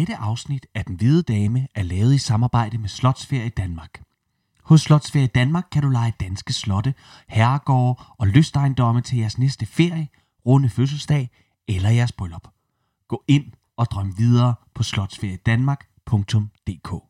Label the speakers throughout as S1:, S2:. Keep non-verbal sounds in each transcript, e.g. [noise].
S1: Dette afsnit af Den Hvide Dame er lavet i samarbejde med Slotsferie Danmark. Hos Slotsferie Danmark kan du lege danske slotte, herregårde og lystejendomme til jeres næste ferie, runde fødselsdag eller jeres bryllup. Gå ind og drøm videre på slotsferiedanmark.dk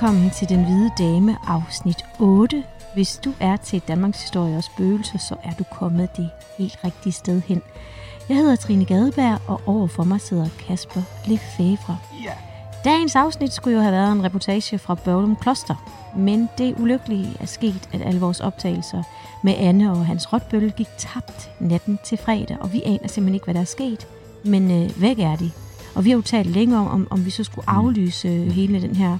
S2: Velkommen til Den Hvide Dame afsnit 8. Hvis du er til Danmarks Historie og Spøgelse, så er du kommet det helt rigtige sted hen. Jeg hedder Trine Gadeberg, og overfor mig sidder Kasper Lefebvre.
S1: Ja.
S2: Dagens afsnit skulle jo have været en reportage fra Børlum Kloster, men det ulykkelige er sket, at alle vores optagelser med Anne og hans rotbølle gik tabt natten til fredag, og vi aner simpelthen ikke, hvad der er sket. Men øh, væk er de. Og vi har jo talt længe om, om, om vi så skulle aflyse øh, hele den her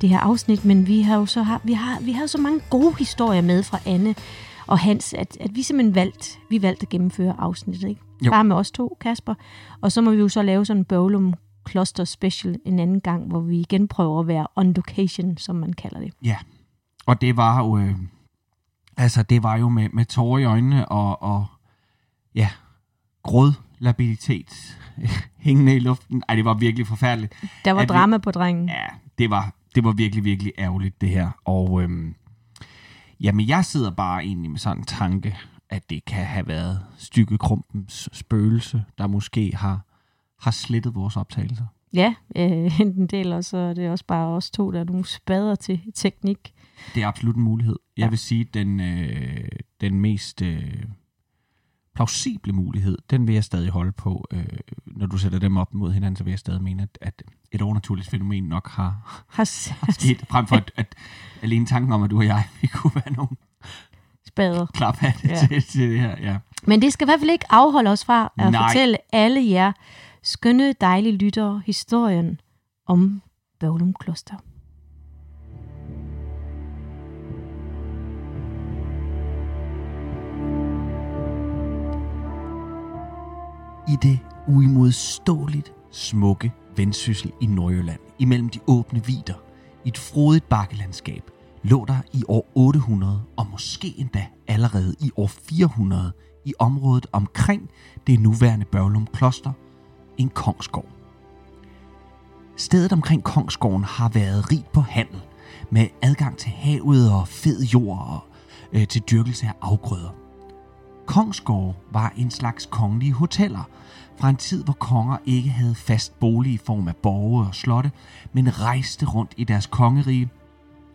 S2: det her afsnit, men vi har jo så har, vi har, vi har så mange gode historier med fra Anne og Hans, at, at vi simpelthen valgt, vi valgte at gennemføre afsnittet, ikke?
S1: Jo.
S2: Bare med os to, Kasper. Og så må vi jo så lave sådan en Bowlum Cluster Special en anden gang, hvor vi igen prøver at være on location, som man kalder det.
S1: Ja, og det var jo, øh, altså det var jo med, med tårer i øjnene og, og ja, gråd labilitet [laughs] hængende i luften. Ej, det var virkelig forfærdeligt.
S2: Der var
S1: At vi-
S2: drama på drengen.
S1: Ja, det var, det var virkelig, virkelig ærgerligt, det her. Og øhm, jamen, jeg sidder bare egentlig med sådan en tanke, at det kan have været Stykke Krumpens spøgelse, der måske har, har slettet vores optagelser.
S2: Ja, øh, en del, og så er det også bare os to, der er nogle spader til teknik.
S1: Det er absolut en mulighed. Jeg
S2: Ja.
S1: vil sige, den, øh, den mest øh, plausible mulighed, den vil jeg stadig holde på. Øh, når du sætter dem op mod hinanden, så vil jeg stadig mene, at, at et overnaturligt fænomen nok har,
S2: Har [laughs] s-
S1: sket, frem for at, at alene tanken om, at du og jeg vi kunne være nogle
S2: spader.
S1: klaphatte
S2: Ja.
S1: ja. til, til det her. Ja.
S2: Men det skal i hvert fald ikke afholde os fra at
S1: Nej.
S2: fortælle alle jer skønne, dejlige lyttere historien om Bøvlum Kloster.
S1: I det uimodståeligt smukke vendsyssel i Nordjylland, imellem de åbne vider, i et frodigt bakkelandskab, lå der i år 800, og måske endda allerede i år 400, i området omkring det nuværende Børlum Kloster, en kongsgård. Stedet omkring Kongsgården har været rigt på handel, med adgang til havet og fed jord og øh, til dyrkelse af afgrøder. Kongsgårde var en slags kongelige hoteller fra en tid, hvor konger ikke havde fast bolig i form af borge og slotte, men rejste rundt i deres kongerige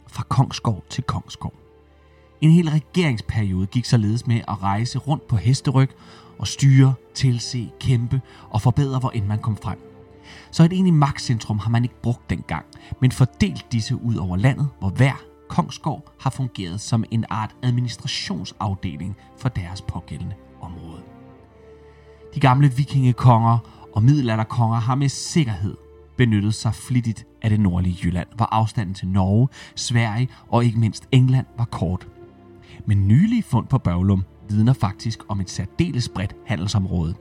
S1: fra Kongsgård til Kongsgård. En hel regeringsperiode gik således med at rejse rundt på hesteryg og styre, tilse, kæmpe og forbedre, hvor end man kom frem. Så et egentlig magtcentrum har man ikke brugt dengang, men fordelt disse ud over landet, hvor hver kongsgård har fungeret som en art administrationsafdeling for deres pågældende. De gamle vikingekonger og middelalderkonger har med sikkerhed benyttet sig flittigt af det nordlige Jylland, hvor afstanden til Norge, Sverige og ikke mindst England var kort. Men nylige fund på Børglum vidner faktisk om et særdeles bredt handelsområde,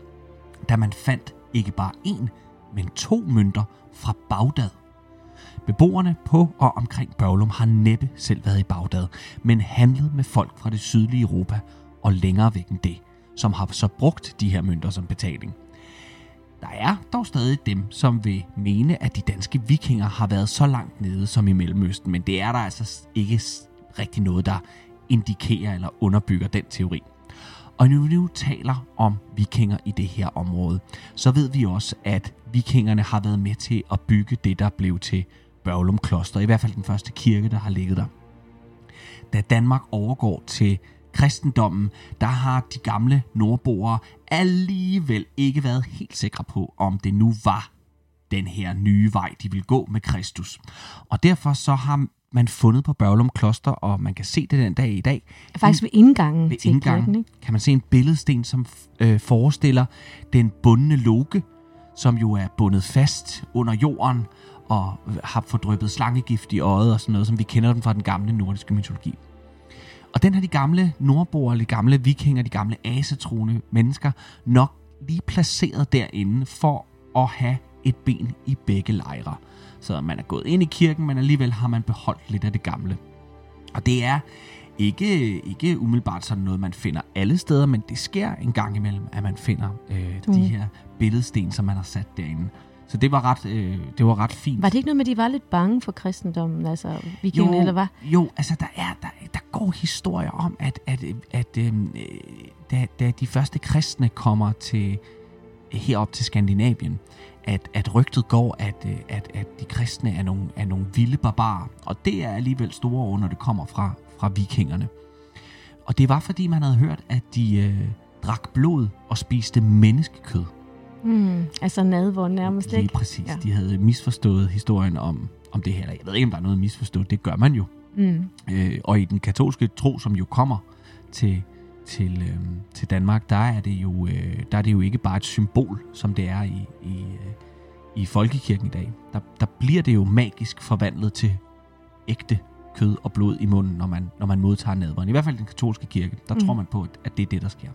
S1: da man fandt ikke bare én, men to mønter fra Bagdad. Beboerne på og omkring Børglum har næppe selv været i Bagdad, men handlet med folk fra det sydlige Europa og længere væk end det, som har så brugt de her mønter som betaling. Der er dog stadig dem, som vil mene, at de danske vikinger har været så langt nede som i Mellemøsten, men det er der altså ikke rigtig noget, der indikerer eller underbygger den teori. Og nu vi nu taler om vikinger i det her område, så ved vi også, at vikingerne har været med til at bygge det, der blev til Børglum Kloster. I hvert fald den første kirke, der har ligget der. Da Danmark overgår til kristendommen, der har de gamle nordboere alligevel ikke været helt sikre på, om det nu var den her nye vej, de vil gå med Kristus. Og derfor så har man fundet på Børglum Kloster, og man kan se det den dag i dag.
S2: Faktisk ved indgangen
S1: Ved
S2: til
S1: indgangen
S2: kirken, ikke?
S1: kan man se en billedsten, som øh, forestiller den bundne loke, som jo er bundet fast under jorden og har fået dryppet slangegift i øjet og sådan noget, som vi kender den fra den gamle nordiske mytologi. Og den har de gamle nordboere, de gamle vikinger, de gamle asetroende mennesker nok lige placeret derinde for at have et ben i begge lejre. Så man er gået ind i kirken, men alligevel har man beholdt lidt af det gamle. Og det er ikke, ikke umiddelbart sådan noget, man finder alle steder, men det sker en gang imellem, at man finder øh,
S2: Mm.
S1: de her billedsten, som man har sat derinde. Så det var ret, øh, det var ret fint.
S2: Var det ikke noget med, at de var lidt bange for kristendommen, altså vikingerne, eller hvad?
S1: Jo, altså der, er, der, der går historier om, at, at, at øh, da, da de første kristne kommer til herop til Skandinavien, at, at rygtet går, at, øh, at, at de kristne er nogle, er nogle vilde barbarer. Og det er alligevel store ord, når det kommer fra, fra vikingerne. Og det var, fordi man havde hørt, at de øh, drak blod og spiste menneskekød.
S2: Mm, altså nadvår nærmest,
S1: Lige
S2: ikke?
S1: præcis.
S2: Ja.
S1: De havde misforstået historien om, om det her. Jeg ved ikke, om der er noget misforstået. Det gør man jo.
S2: Mm.
S1: Øh, og i den katolske tro, som jo kommer til, til, øh, til Danmark, der er, det jo, øh, der er det jo ikke bare et symbol, som det er i, i, øh, i folkekirken i dag. Der, der bliver det jo magisk forvandlet til ægte kød og blod i munden, når man, når man modtager nadveren. I hvert fald i den katolske kirke, der
S2: Mm.
S1: mm. tror man på, at, at det er det, der sker.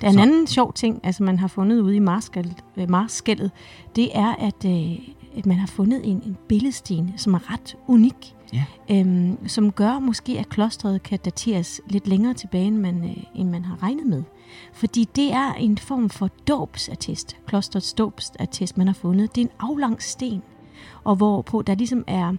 S2: Der er en anden sjov ting, altså man har fundet ude i Marskallet, øh, Marskældet, det er, at, øh, at man har fundet en, en billedsten, som er ret unik.
S1: Ja.
S2: Øhm, som gør måske, at klostret kan dateres lidt længere tilbage, end man, øh, end man har regnet med. Fordi det er en form for dåbsattest, klostrets dåbsattest, man har fundet. Det er en aflang sten, og hvorpå der ligesom er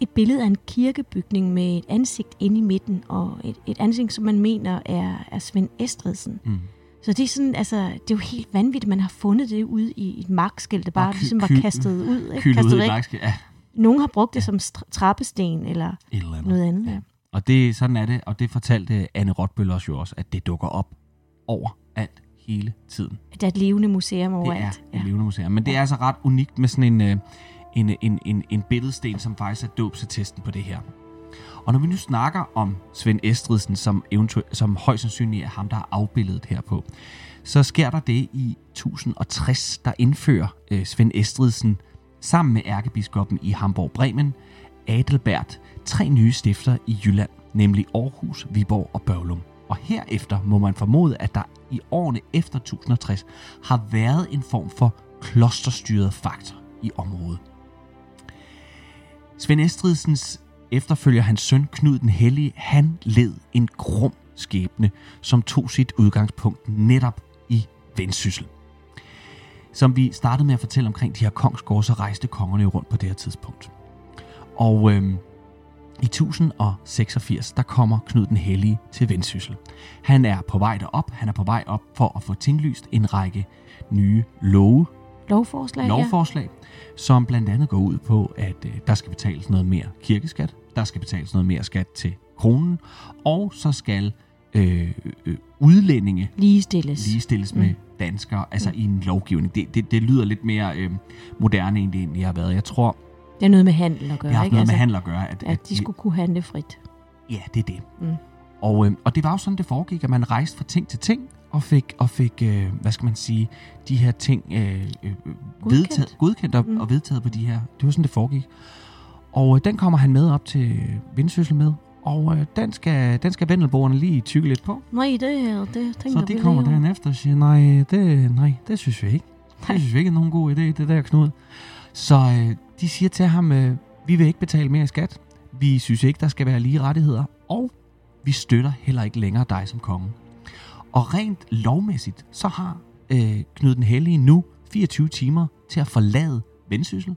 S2: et billede af en kirkebygning med et ansigt inde i midten, og et, et ansigt, som man mener er, er Svend Estridsen.
S1: Mm.
S2: Så det er sådan, altså, det er jo helt vanvittigt, at man har fundet det ude i et markskilt, der bare ligesom var kastet ud. Ikke? Kastet
S1: ud i
S2: væk.
S1: Ja,
S2: Nogen har brugt det som stra- trappesten eller
S1: et eller andet.
S2: noget andet.
S1: Ja. Og det, sådan er det, og det fortalte Anne Rotbøl også jo også, at det dukker op overalt hele tiden.
S2: Det er et levende museum
S1: Det
S2: overalt.
S1: er et levende museum. Men det er altså ret unikt med sådan en, øh, en, en, en, en billedsten, som faktisk er dåbsattesten på det her. Og når vi nu snakker om Svend Estridsen, som, eventuelt, som højst sandsynligt er ham, der har afbildet her på, så sker der det i 1060, der indfører øh, Svend Estridsen sammen med ærkebiskoppen i Hamburg-Bremen, Adelbert, tre nye stifter i Jylland, nemlig Aarhus, Viborg og Børglum. Og herefter må man formode, at der i årene efter 1060 har været en form for klosterstyret faktor i området. Svend Estridsens efterfølger hans søn Knud den Hellige, han led en grum skæbne, som tog sit udgangspunkt netop i Vendsyssel. Som vi startede med at fortælle omkring de her kongsgårde, så rejste kongerne jo rundt på det her tidspunkt. Og øhm, i 1086, der kommer Knud den Hellige til Vendsyssel. Han er på vej derop, han er på vej op for at få tinglyst en række nye love,
S2: Lovforslag,
S1: lovforslag, ja. som blandt andet går ud på, at øh, der skal betales noget mere kirkeskat, der skal betales noget mere skat til kronen, og så skal øh, øh, udlændinge.
S2: Ligestilles.
S1: ligestilles mm. med danskere, altså mm. i en lovgivning. Det, det, det lyder lidt mere øh, moderne, end det egentlig har været. Jeg tror,
S2: Det er noget med handel at gøre,
S1: det har
S2: ikke?
S1: noget med handel at gøre. At,
S2: at de skulle kunne handle frit.
S1: Ja, det er det.
S2: Mm.
S1: Og, øh, og det var jo sådan, det foregik, at man rejste fra ting til ting, og fik, og fik øh, hvad skal man sige, de her ting øh, øh, vedtaget, godkendt og,
S2: Mm.
S1: og vedtaget på de her. Det var sådan, det foregik. Og øh, den kommer han med op til Vindsyssel med, og øh, den skal, den skal vendelboerne lige tykke lidt på.
S2: Nej, det, her, det tænker
S1: Så de kommer dagen efter og siger, nej, det, nej, det synes vi ikke.
S2: Nej.
S1: Det synes vi ikke er nogen god idé, det der Knud. Så øh, de siger til ham, øh, vi vil ikke betale mere i skat. Vi synes ikke, der skal være lige rettigheder. Og vi støtter heller ikke længere dig som konge. Og rent lovmæssigt, så har øh, Knud den Hellige nu 24 timer til at forlade Vendsyssel.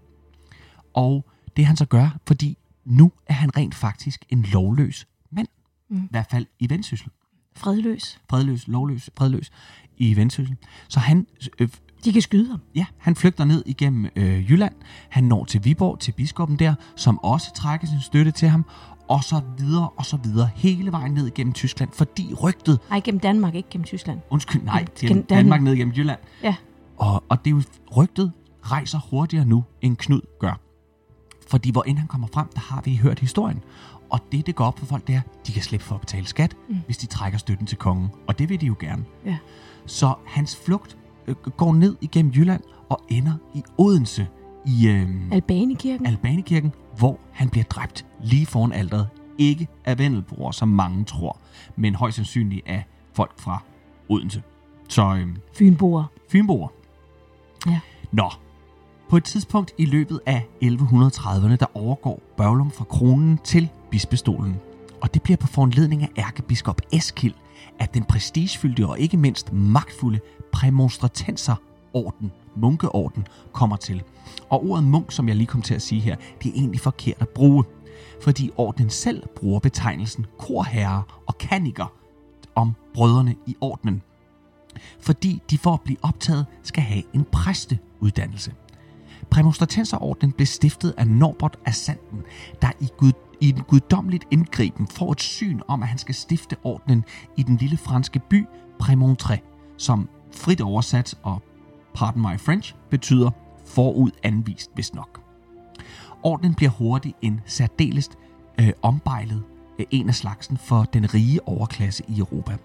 S1: Og det han så gør, fordi nu er han rent faktisk en lovløs mand.
S2: Mm.
S1: I hvert fald i Vendsyssel.
S2: Fredløs.
S1: fredløs, lovløs, fredløs i Vendsyssel. Så han, øh,
S2: De kan skyde ham.
S1: ja, han flygter ned igennem øh, Jylland. Han når til Viborg, til biskoppen der, som også trækker sin støtte til ham. Og så videre, og så videre, hele vejen ned igennem Tyskland, fordi rygtet,
S2: Nej, gennem Danmark, ikke gennem Tyskland.
S1: undskyld, nej,
S2: Gennem
S1: gennem
S2: Danmark.
S1: Danmark ned igennem Jylland.
S2: Ja.
S1: Og, og det er jo, rygtet rejser hurtigere nu, end Knud gør. Fordi hvor end han kommer frem, der har vi hørt historien. Og det, det går op for folk, det er, de kan slippe for at betale skat, mm. hvis de trækker støtten til kongen. Og det vil de jo gerne.
S2: Ja.
S1: Så hans flugt øh, går ned igennem Jylland og ender i Odense i øh,
S2: Albanekirken.
S1: Albanekirken, hvor han bliver dræbt lige foran alderet. Ikke af vendelbror, som mange tror, men højst sandsynligt af folk fra Odense. Så øh,
S2: Fynboer.
S1: Fynboer.
S2: Ja.
S1: Nå, på et tidspunkt i løbet af 1130'erne, der overgår Børglum fra kronen til bispestolen. Og det bliver på foranledning af ærkebiskop Eskild, at den prestigefyldte og ikke mindst magtfulde præmonstratenserorden, munkeorden, kommer til. Og ordet munk, som jeg lige kom til at sige her, det er egentlig forkert at bruge. Fordi ordenen selv bruger betegnelsen korherre og kaniker om brødrene i ordenen fordi de for at blive optaget skal have en præsteuddannelse. Præmonstratenserordenen blev stiftet af Norbert af Sanden, der i, gud, i den guddommeligt indgriben får et syn om, at han skal stifte ordenen i den lille franske by Prémontré, som frit oversat og pardon my French betyder forud anvist, hvis nok. Ordenen bliver hurtigt en særdeles øh, ombejlet øh, en af slagsen for den rige overklasse i Europa.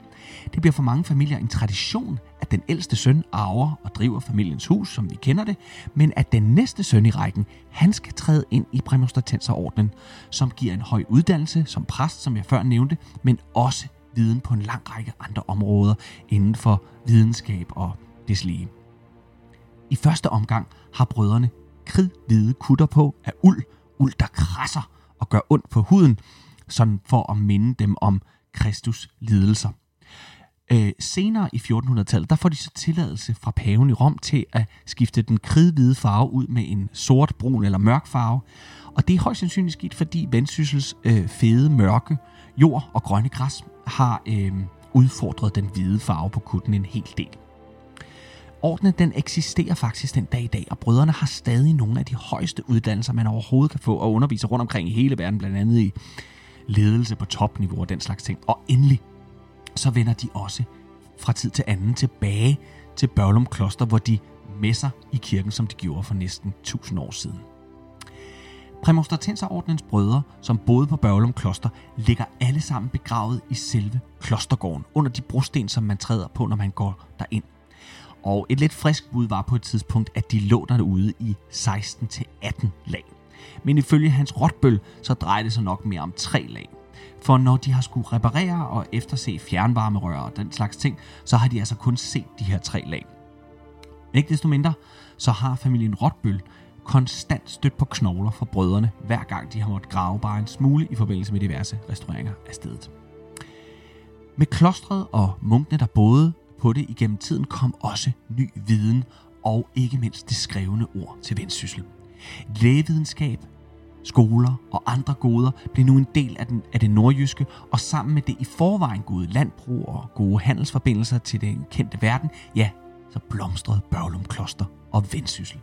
S1: Det bliver for mange familier en tradition, at den ældste søn arver og driver familiens hus, som vi kender det, men at den næste søn i rækken, han skal træde ind i præmonstratenserordenen, som giver en høj uddannelse som præst, som jeg før nævnte, men også viden på en lang række andre områder inden for videnskab og deslige. I første omgang har brødrene kridhvide kutter på af uld, uld der krasser og gør ondt på huden, sådan for at minde dem om Kristus lidelser. Øh, senere i 1400-tallet, der får de så tilladelse fra paven i Rom til at skifte den kridhvide farve ud med en sort, brun eller mørk farve. Og det er højst sandsynligt sket, fordi Vendsyssels øh, fede, mørke jord og grønne græs har øh, udfordret den hvide farve på kutten en hel del. Ordenen den eksisterer faktisk den dag i dag, og brødrene har stadig nogle af de højeste uddannelser, man overhovedet kan få og underviser rundt omkring i hele verden, blandt andet i ledelse på topniveau og den slags ting. Og endelig, så vender de også fra tid til anden tilbage til Børlum Kloster, hvor de messer i kirken, som de gjorde for næsten 1000 år siden. Præmonstratenserordnens brødre, som boede på Børlum Kloster, ligger alle sammen begravet i selve klostergården, under de brosten, som man træder på, når man går derind. Og et lidt frisk bud var på et tidspunkt, at de lå derude i 16-18 lag. Men ifølge hans rotbøl, så drejer det sig nok mere om tre lag. For når de har skulle reparere og efterse fjernvarmerør og den slags ting, så har de altså kun set de her tre lag. Men ikke desto mindre, så har familien Rotbøl konstant stødt på knogler for brødrene, hver gang de har måttet grave bare en smule i forbindelse med diverse restaureringer af stedet. Med klostret og munkene, der boede på det igennem tiden, kom også ny viden og ikke mindst det skrevne ord til Vendsyssel. Lægevidenskab, skoler og andre goder blev nu en del af, den, af det nordjyske, og sammen med det i forvejen gode landbrug og gode handelsforbindelser til den kendte verden, ja, så blomstrede Børlum Kloster og Vendsyssel.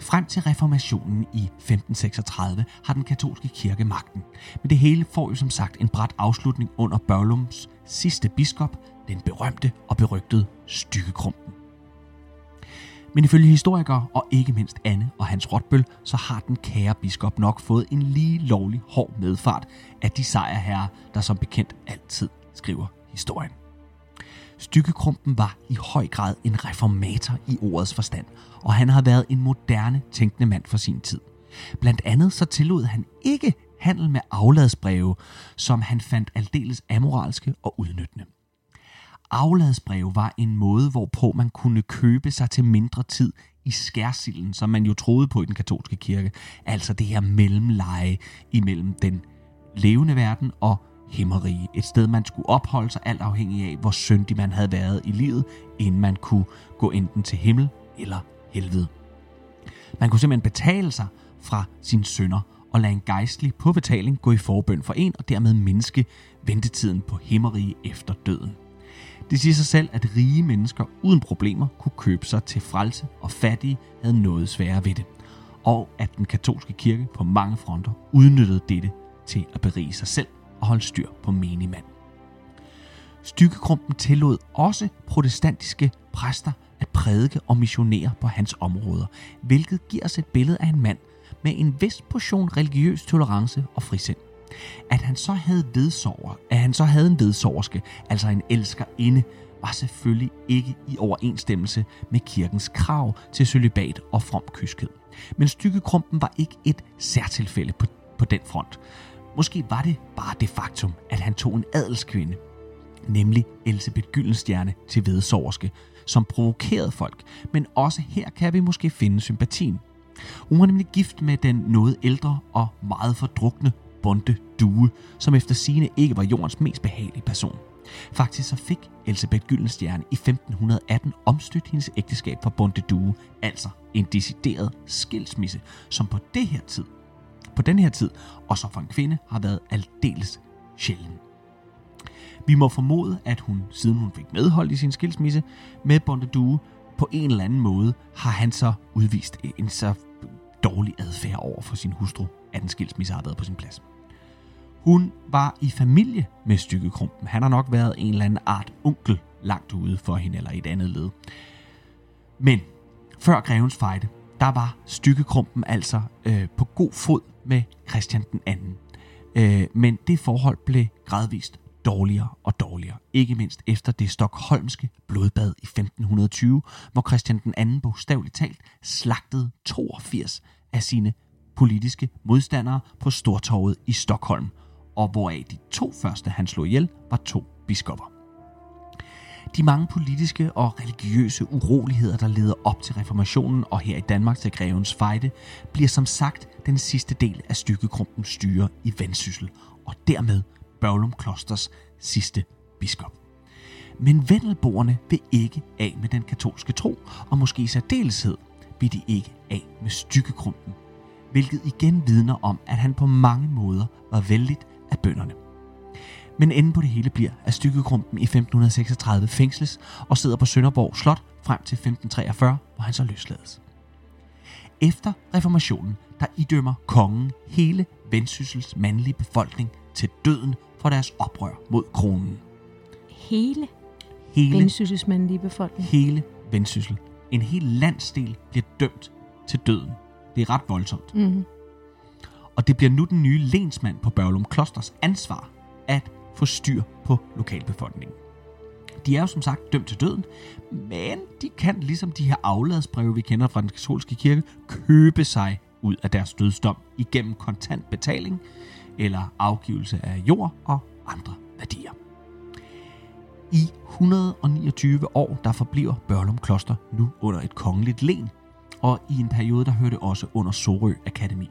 S1: Frem til reformationen i 1536 har den katolske kirke magten. Men det hele får jo som sagt en bræt afslutning under Børlums sidste biskop, den berømte og berygtede Stykkekrumpen. Men ifølge historikere og ikke mindst Anne og Hans Rotbøl, så har den kære biskop nok fået en lige lovlig hård medfart af de sejrherrer, der som bekendt altid skriver historien. Stykkekrumpen var i høj grad en reformator i ordets forstand, og han har været en moderne, tænkende mand for sin tid. Blandt andet så tillod han ikke handel med afladsbreve, som han fandt aldeles amoralske og udnyttende afladsbrev var en måde, hvorpå man kunne købe sig til mindre tid i skærsilden, som man jo troede på i den katolske kirke. Altså det her mellemleje imellem den levende verden og himmerige. Et sted, man skulle opholde sig alt afhængig af, hvor syndig man havde været i livet, inden man kunne gå enten til himmel eller helvede. Man kunne simpelthen betale sig fra sine sønder og lade en gejstlig på betaling gå i forbøn for en og dermed mindske ventetiden på himmerige efter døden. Det siger sig selv, at rige mennesker uden problemer kunne købe sig til frelse, og fattige havde noget sværere ved det. Og at den katolske kirke på mange fronter udnyttede dette til at berige sig selv og holde styr på menigmand. Stykkekrumpen tillod også protestantiske præster at prædike og missionere på hans områder, hvilket giver os et billede af en mand med en vis portion religiøs tolerance og frisind. At han så havde vedsover, at han så havde en vedsoverske, altså en elskerinde, var selvfølgelig ikke i overensstemmelse med kirkens krav til celibat og from kyskhed. Men stykkekrumpen var ikke et særtilfælde på, på den front. Måske var det bare det faktum, at han tog en adelskvinde, nemlig Elisabeth Gyldenstjerne til vedsoverske, som provokerede folk, men også her kan vi måske finde sympatien. Hun var nemlig gift med den noget ældre og meget fordrukne bonde Due, som efter sine ikke var jordens mest behagelige person. Faktisk så fik Elisabeth Gyldenstjerne i 1518 omstødt hendes ægteskab for Bonte Due, altså en decideret skilsmisse, som på det her tid, på den her tid, og som for en kvinde har været aldeles sjælden. Vi må formode, at hun, siden hun fik medhold i sin skilsmisse med Bonte Due, på en eller anden måde har han så udvist en så dårlig adfærd over for sin hustru, at en skilsmisse har været på sin plads. Hun var i familie med Stykkekrumpen. Han har nok været en eller anden art onkel langt ude for hende eller et andet led. Men før grevens fejde, der var Stykkekrumpen altså øh, på god fod med Christian den anden. Øh, men det forhold blev gradvist dårligere og dårligere. Ikke mindst efter det stokholmske blodbad i 1520, hvor Christian den anden bogstaveligt talt slagtede 82 af sine politiske modstandere på Stortorvet i Stockholm, og hvoraf de to første, han slog ihjel, var to biskopper. De mange politiske og religiøse uroligheder, der leder op til reformationen og her i Danmark til Grevens Fejde, bliver som sagt den sidste del af Stykkekrumpens styre i Vendsyssel, og dermed Børglum Klosters sidste biskop. Men vendelboerne vil ikke af med den katolske tro, og måske i særdeleshed vil de ikke af med Stykkekrumpen, hvilket igen vidner om, at han på mange måder var vældigt af bønderne. Men enden på det hele bliver, at Stykkekrumpen i 1536 fængsles og sidder på Sønderborg Slot frem til 1543, hvor han så løslades. Efter reformationen, der idømmer kongen hele Vendsyssels mandlige befolkning til døden for deres oprør mod kronen.
S2: Hele
S1: Hele,
S2: Vendsyssels mandlige befolkning.
S1: hele Vendsyssel. En hel landsdel bliver dømt til døden. Det er ret voldsomt.
S2: Mm.
S1: Og det bliver nu den nye lensmand på Børglum Klosters ansvar at få styr på lokalbefolkningen. De er jo som sagt dømt til døden, men de kan, ligesom de her afladsbreve, vi kender fra den katolske kirke, købe sig ud af deres dødsdom igennem kontant betaling eller afgivelse af jord og andre værdier. I 129 år, der forbliver Børlum Kloster nu under et kongeligt len, og i en periode, der hørte også under Sorø Akademi.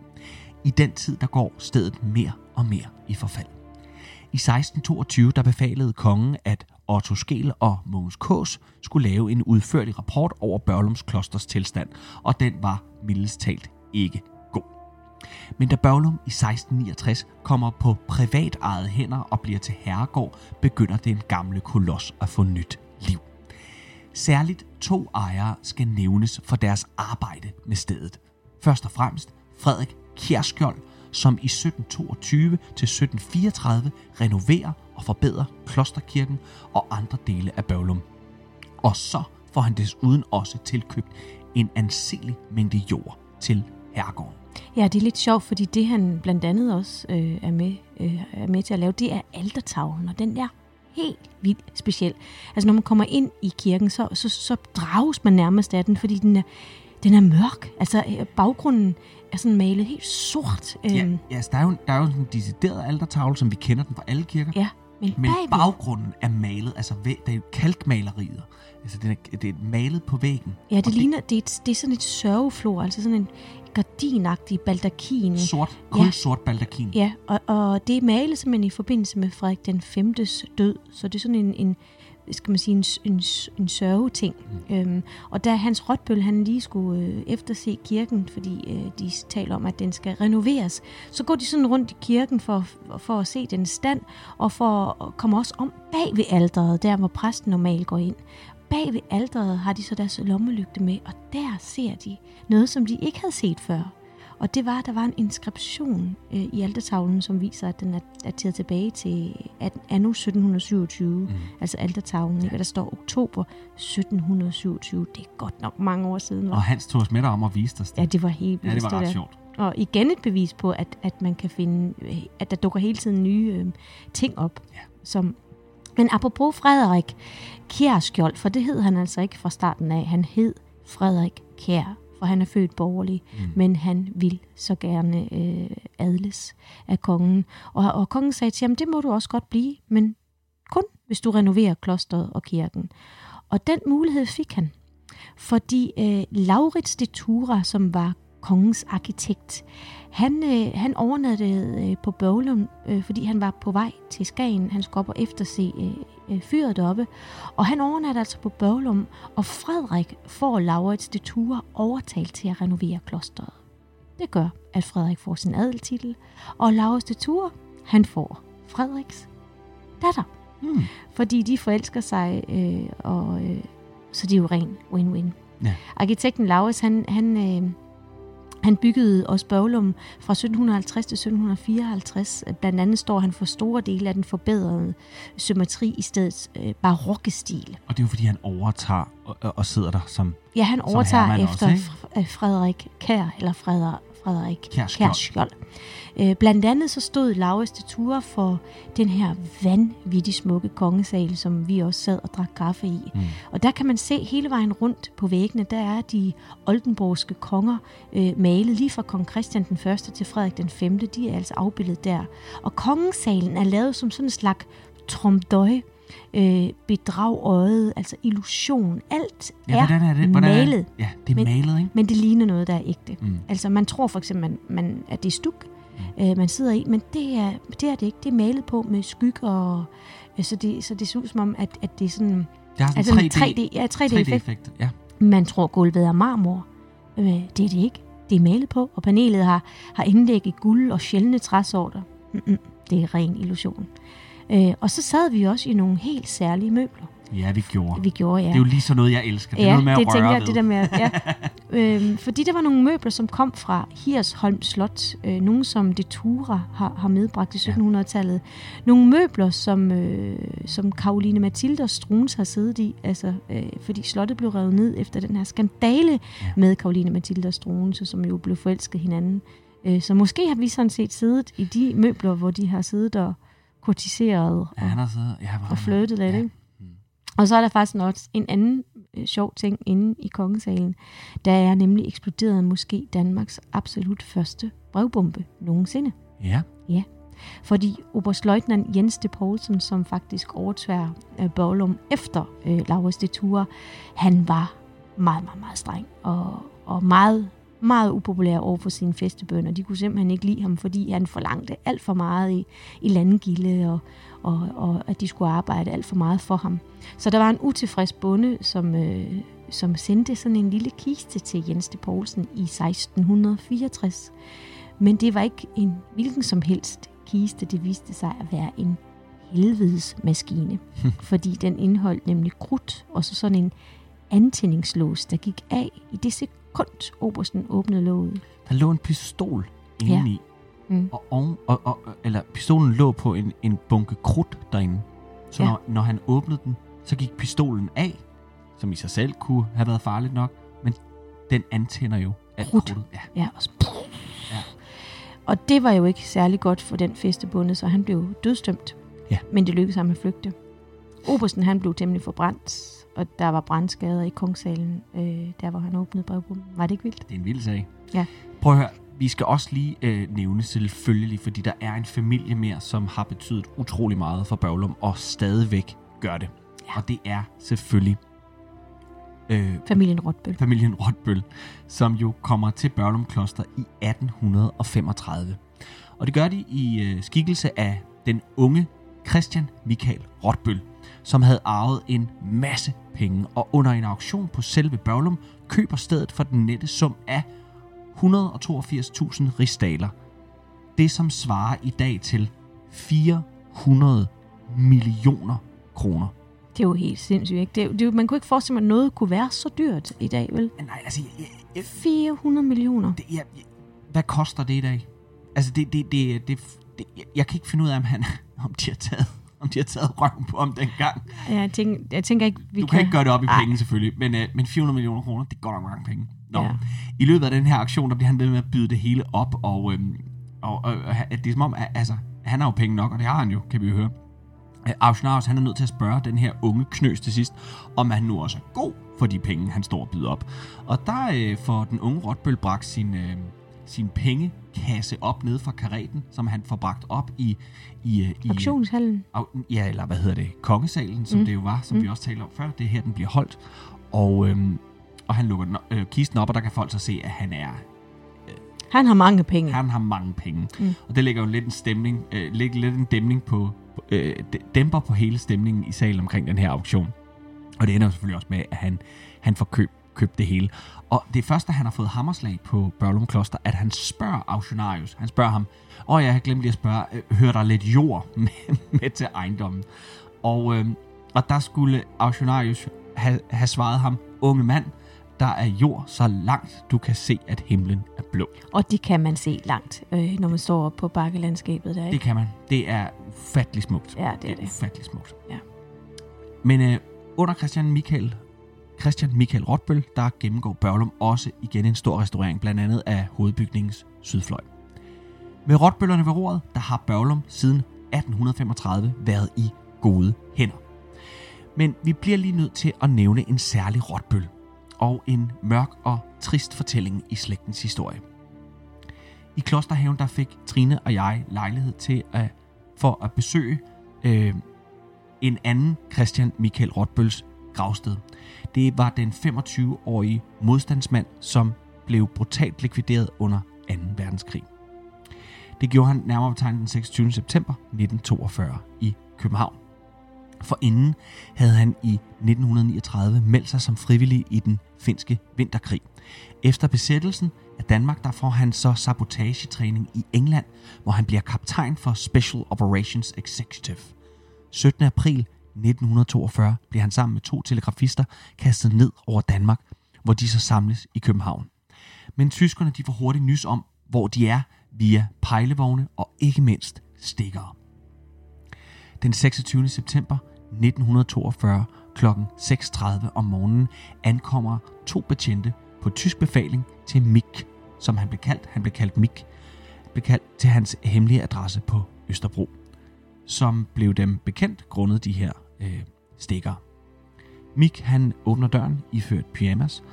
S1: I den tid, der går stedet mere og mere i forfald. I 1622, der befalede kongen, at Otto Skel og Mogens Kås skulle lave en udførlig rapport over Børlums Klosters tilstand, og den var mildest talt ikke god. Men da Børlum i 1669 kommer på privat eget hænder og bliver til herregård, begynder den gamle koloss at få nyt liv. Særligt to ejere skal nævnes for deres arbejde med stedet. Først og fremmest Frederik Kjærskjold, som i 1722 til 1734 renoverer og forbedrer klosterkirken og andre dele af Bøvlum. Og så får han desuden også tilkøbt en anselig mængde jord til herregården.
S2: Ja, det er lidt sjovt, fordi det han blandt andet også øh, er, med, øh, er med til at lave, det er altertavlen, og den er helt vildt speciel. Altså når man kommer ind i kirken, så, så, så drages man nærmest af den, fordi den er, den er mørk. Altså øh, baggrunden er sådan malet helt sort.
S1: Ja,
S2: Øhm,
S1: ja der er jo, der er jo sådan en decideret altertavle, som vi kender den fra alle kirker.
S2: ja. Men,
S1: Men
S2: bagved,
S1: baggrunden er malet, altså det er jo kalkmalerier. Altså det er, det er malet på væggen.
S2: ja, det ligner, det, er et- det er sådan et sørgeflor, altså sådan en gardinagtig baldakin.
S1: Sort, kun
S2: Ja.
S1: sort baldakin.
S2: Ja, og, og det er malet simpelthen i forbindelse med Frederik den 5. død, så det er sådan en, en skal man sige, en, en, en sørgeting. Mm. Øhm, og da Hans Rotbøl han lige skulle øh, efterse kirken, fordi øh, de taler om, at den skal renoveres, så går de sådan rundt i kirken for, for at se den stand, og for at komme også om bag ved alderet, der hvor præsten normalt går ind. Bag ved alderet har de så deres lommelygte med, og der ser de noget, som de ikke havde set før. Og det var, at der var en inskription øh, i altertavlen, som viser, at den er dateret tilbage til at, anno 1727, mm. altså altertavlen, ja. der står oktober 1727. Det er godt nok mange år siden.
S1: Var. Og Hans tog os med om at vise dig
S2: Ja, det var helt
S1: vildt. Ja, det var ret
S2: det
S1: sjovt.
S2: Og igen et bevis på, at, at man kan finde, øh, at der dukker hele tiden nye øh, ting op, ja. som men apropos Frederik Kjærskjold, for det hed han altså ikke fra starten af. Han hed Frederik Kjær for han er født borgerlig, mm. men han vil så gerne øh, adles af kongen. Og, og kongen sagde til ham, det må du også godt blive, men kun hvis du renoverer klosteret og kirken. Og den mulighed fik han, fordi øh, Laurits de Tura, som var kongens arkitekt. Han, øh, han overnattede øh, på Bøvlum, øh, fordi han var på vej til Skagen. Han skulle op og efterse øh, øh, fyret deroppe. Og han overnatter altså på Bøvlum, og Frederik får Laurits de Ture overtalt til at renovere klosteret. Det gør, at Frederik får sin adeltitel, og Laurits de Ture, han får Frederiks datter. Mm. Fordi de forelsker sig, øh, og øh, så det er jo ren win-win. Ja. Arkitekten Laurits, han, han øh, han byggede også Bøvlum fra 1750 til 1754. Blandt andet står han for store dele af den forbedrede symmetri i stedet øh, barokke stil.
S1: Og det er jo fordi, han overtager og, og sidder der som
S2: Ja, han overtager efter også, Frederik Kær, eller Frederik, Frederik
S1: Kærskjold. Kærskjold.
S2: Øh, blandt andet så stod Laurits de Ture for den her vanvittigt smukke kongesal, som vi også sad og drak kaffe i. Mm. Og der kan man se hele vejen rundt på væggene, der er de oldenborgske konger øh, malet lige fra kong Christian den 1. til Frederik den 5. De er altså afbildet der. Og kongesalen er lavet som sådan en slags tromdøj, øh, bedrag øjet, altså illusion. Alt ja, er, er det? Hvordan malet. Er det?
S1: Ja, det er men, malet, ikke?
S2: Men det ligner noget, der er ægte. Mm. Altså man tror for eksempel, man, man, at det er stuk, mm. øh, man sidder i, men det er, det er det ikke. Det er malet på med skygge, og, øh, så, det, så det ser ud som om, at, at det er sådan...
S1: Det har sådan altså 3D, 3D,
S2: ja, 3D-effekt.
S1: 3D ja.
S2: Man tror, gulvet er marmor. Øh, det er det ikke. Det er malet på, og panelet har, har indlæg i guld og sjældne træsorter. Mm-mm, det er ren illusion. Øh, og så sad vi også i nogle helt særlige møbler.
S1: Ja, vi gjorde.
S2: Vi gjorde, ja.
S1: Det er jo lige sådan noget, jeg elsker. Det er noget med
S2: det
S1: at
S2: tænker jeg,
S1: ved.
S2: det der med, ja. [laughs] øhm, fordi der var nogle møbler, som kom fra Hirsholm Slot. Øh, nogle, som det Tura har, har medbragt i 1700-tallet. Ja. Nogle møbler, som, øh, som Karoline Mathilde og Struns har siddet i. Altså, øh, fordi slottet blev revet ned efter den her skandale ja. med Karoline Mathilde og Struns, som jo blev forelsket hinanden. Øh, så måske har vi sådan set siddet i de møbler, hvor de har siddet og kortiseret
S1: ja, han har siddet, ja,
S2: og flirtet lidt. Ja. Ikke? Mm. Og så er der faktisk også en anden øh, sjov ting inde i kongesalen. Der er nemlig eksploderet måske Danmarks absolut første brevbombe nogensinde.
S1: Ja.
S2: Ja. Fordi oberstløjtnant Jens de Poulsen, som faktisk overtværer øh, Børlum efter øh, Laurits de Ture, han var meget, meget, meget streng og, og meget meget upopulær over for sine festebønder. De kunne simpelthen ikke lide ham, fordi han forlangte alt for meget i, i landgilde, og, og, og at de skulle arbejde alt for meget for ham. Så der var en utilfreds bonde, som, øh, som sendte sådan en lille kiste til Jens de Poulsen i 1664. Men det var ikke en hvilken som helst kiste. Det viste sig at være en helvedes maskine, [laughs] fordi den indeholdt nemlig krudt og så sådan en antændingslås, der gik af i det sekund, Obersten åbnede låget.
S1: Der lå en pistol indeni. Ja. Mm. Og, og, og, og, eller pistolen lå på en, en bunke krudt derinde. Så ja. når, når han åbnede den, så gik pistolen af, som i sig selv kunne have været farligt nok, men den antænder jo alt
S2: Krudt. krudtet. Ja. ja, og så, ja. Og det var jo ikke særlig godt for den festebunde, så han blev dødstømt. Ja. Men det lykkedes ham at flygte. Obersten han blev temmelig forbrændt, og der var brandskader i Kongssalen, øh, der hvor han åbnede brevbomben. Var det ikke vildt?
S1: Det er en vild sag.
S2: Ja.
S1: Prøv at høre, vi skal også lige øh, nævne selvfølgelig, fordi der er en familie mere, som har betydet utrolig meget for Børglum, og stadigvæk gør det. Ja. Og det er selvfølgelig...
S2: Øh, familien Rotbøl.
S1: Familien Rotbøl, som jo kommer til Børglum Kloster i 1835. Og det gør de i øh, skikkelse af den unge Christian Michael Rotbøl, som havde arvet en masse penge, og under en auktion på selve Børlum køber stedet for den nette sum af 182.000 rigsdaler. Det som svarer i dag til 400 millioner kroner.
S2: Det er jo helt sindssygt, ikke? Det er, det er, man kunne ikke forestille sig, at noget kunne være så dyrt i dag, vel?
S1: Nej, altså, jeg, jeg,
S2: 400 millioner.
S1: det, jeg, jeg, hvad koster det i dag? Altså, det, det, det, det, det jeg, jeg kan ikke finde ud af, om, han, om de har taget [laughs] om de har taget røven på ham dengang.
S2: Ja, jeg, tænker, jeg tænker ikke, vi
S1: Du kan ikke gøre det op i
S2: Ej.
S1: penge selvfølgelig, men, øh, men 400 millioner kroner, det er godt nok mange penge. Nå.
S2: Ja.
S1: I løbet af den her aktion, der bliver han ved med at byde det hele op, og, øhm, og, og, og det er som om, at, altså, han har jo penge nok, og det har han jo, kan vi jo høre. Øh, Auktionarius, han er nødt til at spørge den her unge knøs til sidst, om han nu også er god for de penge, han står og byder op. Og der øh, får den unge Rotbøl bragt sin, øh, sin pengekasse op nede fra karetten, som han får bragt op i... i, øh, i
S2: Auktionshallen.
S1: Au- ja, eller hvad hedder det, kongesalen, som mm. Det jo var, som mm. Vi også talte om før. Det er her, den bliver holdt. Og, øhm, og han lukker den, øh, kisten op, og der kan folk så se, at han er
S2: Han har mange penge.
S1: han har mange penge. Mm. Og det lægger jo lidt en stemning, øh, lægger lidt en dæmning på, øh, dæmper på hele stemningen i salen omkring den her auktion. Og det ender selvfølgelig også med, at han, han får køb, købt det hele. Og det er først, da han har fået hammerslag på Børlum Kloster, at han spørger auktionarius. Han spørger ham, åh oh, jeg har glemt lige at spørge, øh, hører der lidt jord [laughs] med, med til ejendommen? Og, øh, og der skulle auktionarius have, have svaret ham, unge mand, der er jord så langt, du kan se, at himlen er blå.
S2: Og det kan man se langt, øh, når man står oppe på bakkelandskabet der,
S1: Det
S2: ikke?
S1: kan man. Det er ufattelig smukt.
S2: Ja, det er det.
S1: ufattelig smukt.
S2: Ja.
S1: Men øh, under Christian Michael, Christian Michael Rotbøl, der gennemgår Børlum også igen en stor restaurering, blandt andet af hovedbygningens sydfløj. Med Rotbøllerne ved roret, der har Børlum siden 1835 været i gode hænder. Men vi bliver lige nødt til at nævne en særlig Rotbøl, og en mørk og trist fortælling i slægtens historie. I Klosterhaven der fik Trine og jeg lejlighed til at, for at besøge øh, en anden Christian Michael Rotbøls gravsted. Det var den 25-årige modstandsmand, som blev brutalt likvideret under 2. verdenskrig. Det gjorde han nærmere betegnet den 26. september 1942 i København. For inden havde han i 1939 meldt sig som frivillig i den finske vinterkrig. Efter besættelsen af Danmark, der får han så sabotagetræning i England, hvor han bliver kaptajn for Special Operations Executive. 17. april 1942 bliver han sammen med to telegrafister kastet ned over Danmark, hvor de så samles i København. Men tyskerne de får hurtigt nys om, hvor de er via pejlevogne og ikke mindst stikkere. Den 26. september 1942 kl. 6.30 om morgenen ankommer to betjente på tysk befaling til Mik, som han blev kaldt. Han blev kaldt Mik. Blev kaldt til hans hemmelige adresse på Østerbro, som blev dem bekendt grundet de her øh, stikker. Mik han åbner døren iført pyjamas,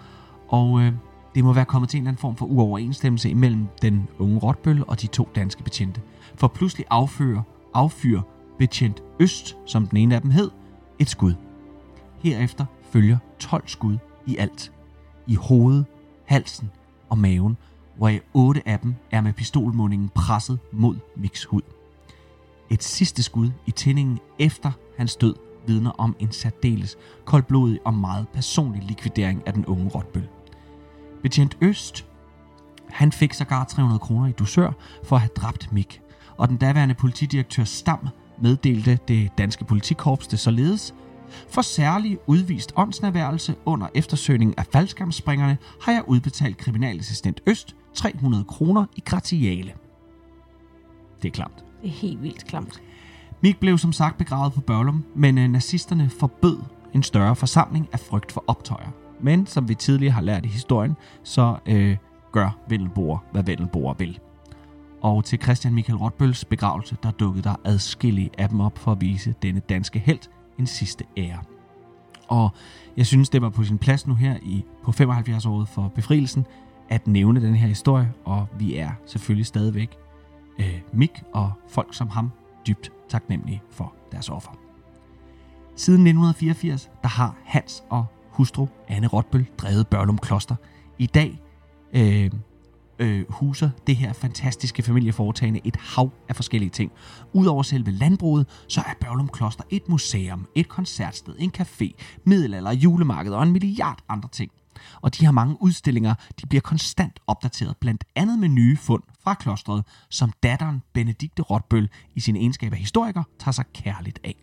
S1: og øh, det må være kommet til en eller anden form for uoverensstemmelse imellem den unge Rotbøl og de to danske betjente. For pludselig affyrer, affyrer betjent Øst, som den ene af dem hed, et skud. Herefter følger 12 skud i alt. I hovedet, halsen og maven, hvoraf otte af dem er med pistolmundingen presset mod Miks hud. Et sidste skud i tændingen efter hans død vidner om en særdeles koldblodig og meget personlig likvidering af den unge Rotbøl. Betjent Øst, han fik sågar 300 kroner i dusør for at have dræbt Mik, og den daværende politidirektør Stam meddelte det danske politikorps det således. For særlig udvist åndsnærværelse under eftersøgningen af faldskærmsspringerne har jeg udbetalt kriminalassistent Øst 300 kroner i gratiale. Det er klamt.
S2: Det er helt vildt klamt.
S1: Mik blev som sagt begravet på Børlum, men øh, nazisterne forbød en større forsamling af frygt for optøjer. Men som vi tidligere har lært i historien, så øh, gør Vendelboer, hvad Vendelboer vil. Og til Christian Michael Rotbøls begravelse, der dukkede der adskillige af dem op for at vise denne danske held en sidste ære. Og jeg synes, det var på sin plads nu her i på 75-året for befrielsen, at nævne den her historie, og vi er selvfølgelig stadigvæk øh, Mick og folk som ham dybt taknemmelige for deres offer. Siden 1984, der har Hans og hustru Anne Rotbøl drevet Børlum Kloster. I dag øh, øh, huser det her fantastiske familieforetagende et hav af forskellige ting. Udover selve landbruget, så er Børlum Kloster et museum, et koncertsted, en café, middelalder, julemarked og en milliard andre ting. Og de har mange udstillinger, de bliver konstant opdateret, blandt andet med nye fund fra klostret, som datteren Benedikte Rotbøl i sin egenskab af historiker tager sig kærligt af.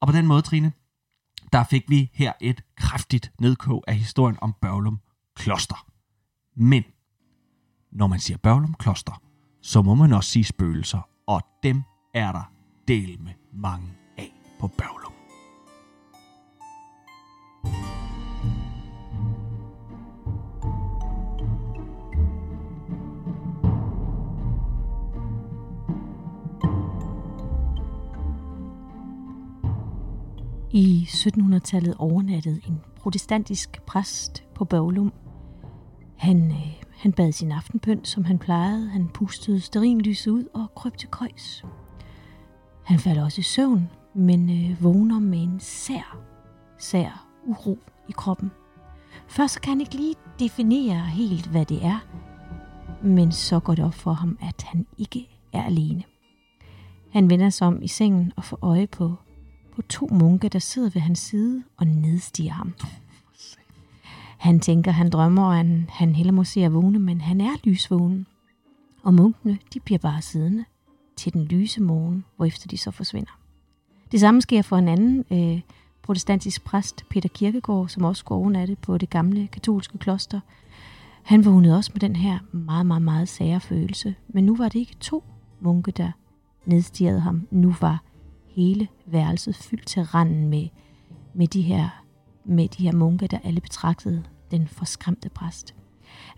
S1: Og på den måde, Trine, der fik vi her et kraftigt nedkog af historien om Børglum Kloster. Men når man siger Børglum Kloster, så må man også sige spøgelser, og dem er der del med mange af på Børglum.
S2: I 1700-tallet overnattede en protestantisk præst på Børglum. Han, øh, han bad sin aftenbøn, som han plejede. Han pustede sterinlyset ud og krøb til køjs. Han faldt også i søvn, men øh, vågner med en sær, sær uro i kroppen. Først kan han ikke lige definere helt, hvad det er, men så går det op for ham, at han ikke er alene. Han vender sig om i sengen og får øje på på to munke, der sidder ved hans side og nedstiger ham. Han tænker, han drømmer, og han, han heller må se at vågne, men han er lysvågen. Og munkene, de bliver bare siddende til den lyse morgen, hvorefter de så forsvinder. Det samme sker for en anden øh, protestantisk præst, Peter Kirkegaard, som også går overnatte på det gamle katolske kloster. Han vågnede også med den her meget, meget, meget sære følelse. Men nu var det ikke to munke, der nedstirrede ham. Nu var hele værelset fyldt til randen med, med, de her, med de her munke, der alle betragtede den forskræmte præst.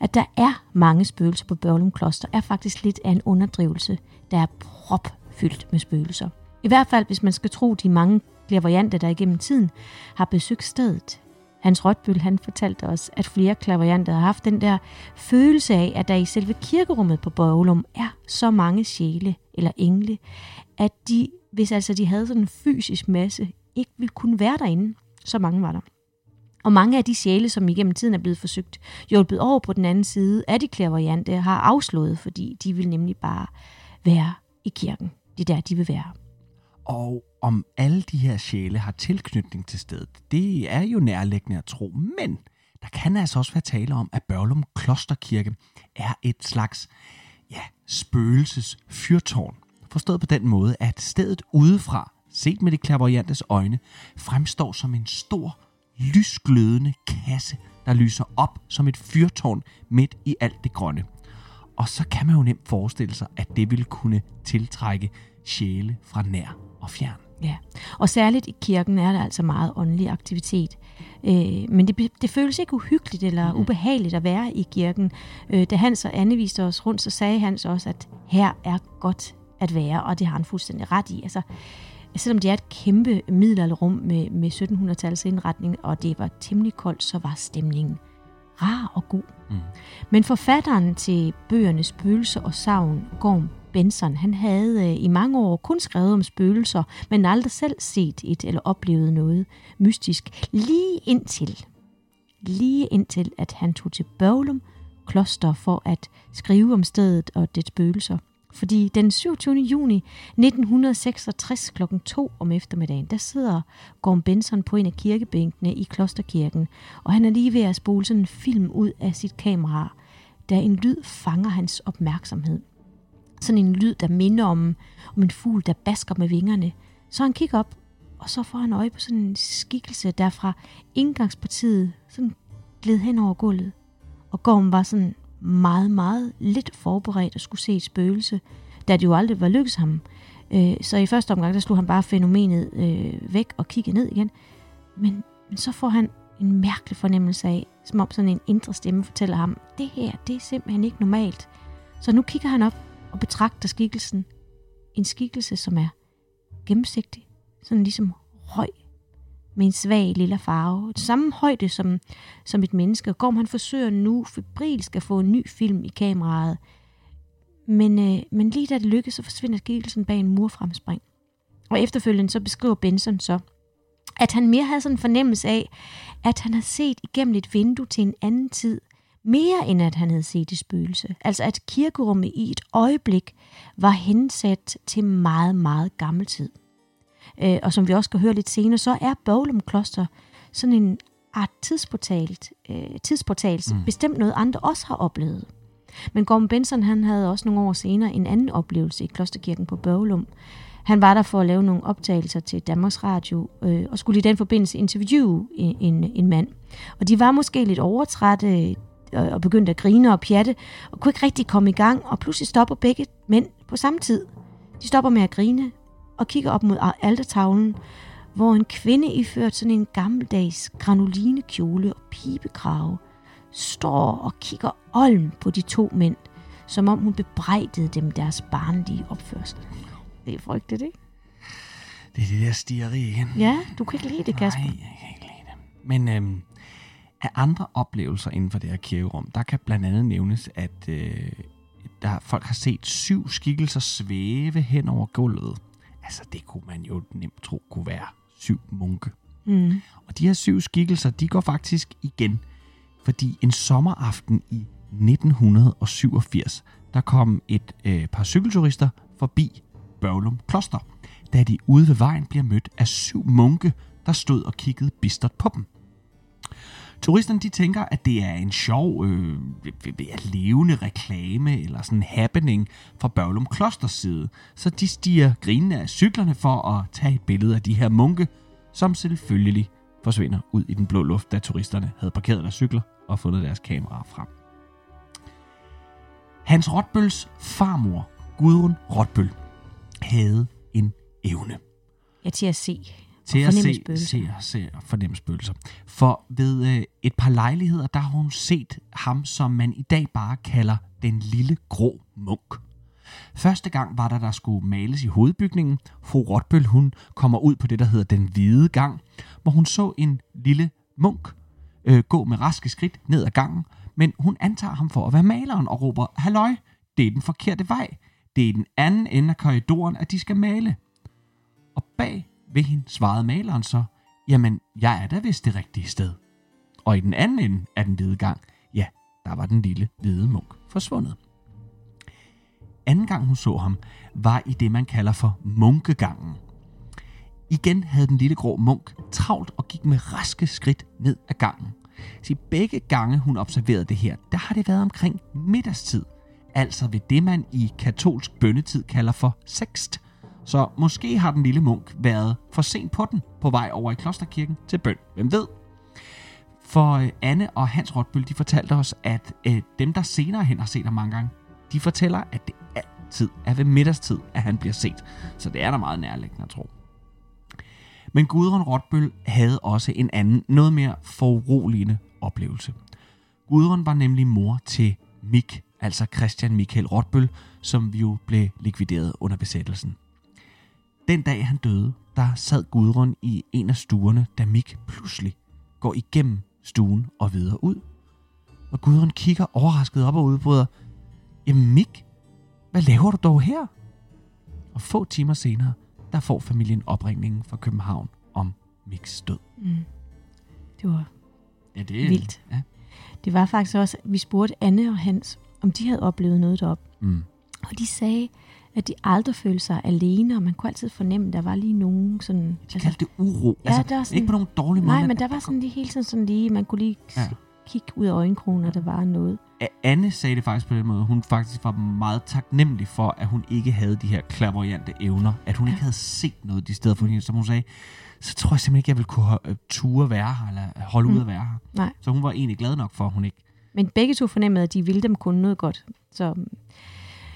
S2: At der er mange spøgelser på Børlum Kloster, er faktisk lidt af en underdrivelse, der er propfyldt med spøgelser. I hvert fald, hvis man skal tro de mange klaverianter, der igennem tiden har besøgt stedet. Hans Rotbøl, han fortalte os, at flere klaverianter har haft den der følelse af, at der i selve kirkerummet på Børlum er så mange sjæle eller engle, at de hvis altså de havde sådan en fysisk masse, ikke ville kunne være derinde. Så mange var der. Og mange af de sjæle, som igennem tiden er blevet forsøgt hjulpet over på den anden side af de klaverjante, har afslået, fordi de vil nemlig bare være i kirken. Det er der, de vil være.
S1: Og om alle de her sjæle har tilknytning til stedet, det er jo nærliggende at tro. Men der kan altså også være tale om, at Børlum Klosterkirke er et slags ja, spøgelses fyrtårn. Forstået på den måde, at stedet udefra, set med de klaverjantes øjne, fremstår som en stor, lysglødende kasse, der lyser op som et fyrtårn midt i alt det grønne. Og så kan man jo nemt forestille sig, at det ville kunne tiltrække sjæle fra nær og fjern.
S2: Ja, og særligt i kirken er der altså meget åndelig aktivitet. Øh, men det, det føles ikke uhyggeligt eller mm. ubehageligt at være i kirken. Øh, da Hans og Anne viste os rundt, så sagde Hans også, at her er godt at være, og det har han fuldstændig ret i. Altså, selvom det er et kæmpe middelalderrum med, med 1700-tallets indretning, og det var temmelig koldt, så var stemningen rar og god. Mm. Men forfatteren til bøgerne Spøgelser og Savn, Gorm Benson, han havde øh, i mange år kun skrevet om spøgelser, men aldrig selv set et eller oplevet noget mystisk, lige indtil, lige indtil at han tog til Børglum kloster for at skrive om stedet og dets spøgelser. Fordi den 27. juni 1966 kl. 2 om eftermiddagen, der sidder Gorm Benson på en af kirkebænkene i Klosterkirken, og han er lige ved at spole sådan en film ud af sit kamera, da en lyd fanger hans opmærksomhed. Sådan en lyd, der minder om, om en fugl, der basker med vingerne. Så han kigger op, og så får han øje på sådan en skikkelse, der fra indgangspartiet sådan gled hen over gulvet. Og Gorm var sådan meget, meget lidt forberedt at skulle se et spøgelse, da det jo aldrig var lykkedes ham. Øh, så i første omgang, der slog han bare fænomenet øh, væk og kiggede ned igen. Men, men så får han en mærkelig fornemmelse af, som om sådan en indre stemme fortæller ham, det her, det er simpelthen ikke normalt. Så nu kigger han op og betragter skikkelsen. En skikkelse, som er gennemsigtig, sådan ligesom røg med en svag lille farve. Samme højde som, som et menneske. Gorm han forsøger nu febrilsk at få en ny film i kameraet. Men, øh, men lige da det lykkes, så forsvinder skikkelsen bag en murfremspring. Og efterfølgende så beskriver Benson så, at han mere havde sådan en fornemmelse af, at han har set igennem et vindue til en anden tid, mere end at han havde set det spøgelse. Altså at kirkerummet i et øjeblik var hensat til meget, meget gammel tid. Øh, og som vi også skal høre lidt senere, så er Bøvlum Kloster sådan en art tidsportalt, øh, tidsportals, mm. bestemt noget andre også har oplevet. Men Gorm Benson han havde også nogle år senere en anden oplevelse i Klosterkirken på Bøvlum. Han var der for at lave nogle optagelser til Danmarks Radio, øh, og skulle i den forbindelse interviewe en, en, en mand. Og de var måske lidt overtrætte øh, og begyndte at grine og pjatte, og kunne ikke rigtig komme i gang, og pludselig stopper begge mænd på samme tid. De stopper med at grine og kigger op mod altertavlen, hvor en kvinde iført sådan en gammeldags granulinekjole og pibekrave står og kigger olm på de to mænd, som om hun bebrejdede dem deres barnlige opførsel. Det er frygteligt, ikke?
S1: Det er det der stieri igen.
S2: Ja, du kan ikke lide det, Kasper.
S1: Nej, jeg kan ikke lide det. Men øhm, af andre oplevelser inden for det her kirkerum, der kan blandt andet nævnes, at øh, der, folk har set syv skikkelser svæve hen over gulvet. Altså, det kunne man jo nemt tro kunne være syv munke.
S2: Mm.
S1: Og de her syv skikkelser, de går faktisk igen. Fordi en sommeraften i 1987, der kom et øh, par cykelturister forbi Børglum Kloster, da de ude ved vejen bliver mødt af syv munke, der stod og kiggede bistert på dem. Turisterne de tænker, at det er en sjov, øh, levende reklame eller sådan en happening fra Børglum Klosters side. Så de stiger grinende af cyklerne for at tage et billede af de her munke, som selvfølgelig forsvinder ud i den blå luft, da turisterne havde parkeret deres cykler og fundet deres kameraer frem. Hans Rotbøls farmor, Gudrun Rotbøl, havde en evne
S2: Ja, til at se
S1: til at se,
S2: spøgelser.
S1: se, se og fornemme spøgelser. For ved øh, et par lejligheder, der har hun set ham, som man i dag bare kalder den lille grå munk. Første gang var der, der skulle males i hovedbygningen. Fru Rotbøl, hun kommer ud på det, der hedder den hvide gang, hvor hun så en lille munk øh, gå med raske skridt ned ad gangen, men hun antager ham for at være maleren og råber, Halløj, det er den forkerte vej. Det er den anden ende af korridoren, at de skal male. Og bag ved hende svarede maleren så, jamen, jeg er da vist det rigtige sted. Og i den anden ende af den hvide gang, ja, der var den lille hvide munk forsvundet. Anden gang hun så ham, var i det, man kalder for munkegangen. Igen havde den lille grå munk travlt og gik med raske skridt ned ad gangen. Så begge gange, hun observerede det her, der har det været omkring middagstid. Altså ved det, man i katolsk bønnetid kalder for sext. Så måske har den lille munk været for sent på den på vej over i klosterkirken til bøn. Hvem ved? For øh, Anne og Hans Rotbøl, de fortalte os, at øh, dem, der senere hen har set ham mange gange, de fortæller, at det altid er ved middagstid, at han bliver set. Så det er der meget nærliggende at tro. Men Gudrun Rotbøl havde også en anden, noget mere foruroligende oplevelse. Gudrun var nemlig mor til Mik, altså Christian Michael Rotbøl, som vi jo blev likvideret under besættelsen. Den dag han døde, der sad Gudrun i en af stuerne, da Mik pludselig går igennem stuen og videre ud. Og Gudrun kigger overrasket op og udbryder, Jamen Mik, hvad laver du dog her? Og få timer senere, der får familien opringningen fra København om Miks død.
S2: Mm. Det var
S1: Ja, det
S2: er- Vildt.
S1: Ja.
S2: Det var faktisk også, vi spurgte Anne og Hans, om de havde oplevet noget deroppe.
S1: Mm.
S2: Og de sagde, at de aldrig følte sig alene, og man kunne altid fornemme, at der var lige nogen sådan...
S1: De kaldte det uro.
S2: Ja, der er sådan-
S1: ikke på nogen dårlig måde.
S2: nej, men der var sådan lige hele tiden sådan lige, man kunne lige
S1: Ja.
S2: ja. kigge ud af øjenkrogen, og der var noget.
S1: Anne sagde det faktisk på den måde. Hun faktisk var meget taknemmelig for, at hun ikke havde de her klaverjante evner. At hun ikke havde set noget de steder for hende. Som hun sagde, så tror jeg simpelthen ikke, jeg ville kunne øh, ture være her, eller holde ud
S2: Mm.
S1: at være her.
S2: Nej.
S1: Så hun var egentlig glad nok for, at hun ikke...
S2: Men begge to fornemmede, at de ville dem kun noget godt. Så.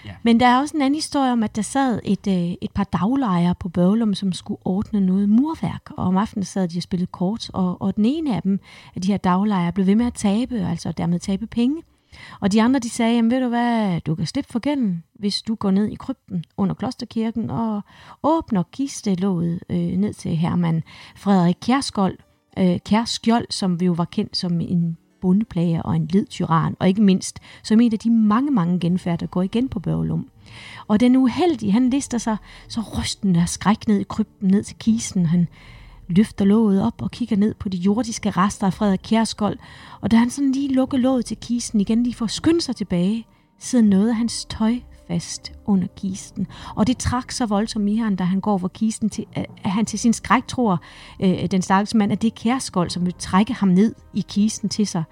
S1: Ja.
S2: Men der er også en anden historie om, at der sad et, øh, et par daglejere på Børglum, som skulle ordne noget murværk. Og om aftenen sad de og spillede kort, og, og den ene af dem, af de her daglejere, blev ved med at tabe, altså dermed tabe penge. Og de andre, de sagde, jamen ved du hvad, du kan slippe for gælden, hvis du går ned i krypten under klosterkirken og åbner kistelåget øh, ned til Herman Frederik Kjærskold, øh, Kjærskjold, som vi jo var kendt som en bondeplager og en led tyran, og ikke mindst som en af de mange, mange genfærd, der går igen på Børgelum. Og den uheldige, han lister sig så rystende af skræk ned i krypten, ned til kisten. Han løfter låget op og kigger ned på de jordiske rester af Frederik Kjærskold, og da han sådan lige lukker låget til kisten igen, lige for at skynde sig tilbage, sidder noget af hans tøj fast under kisten. Og det trak så voldsomt i ham, da han går for kisten, til, at han til sin skræk tror, øh, den stakkels mand, at det er Kjærskold, som vil trække ham ned i kisten til sig.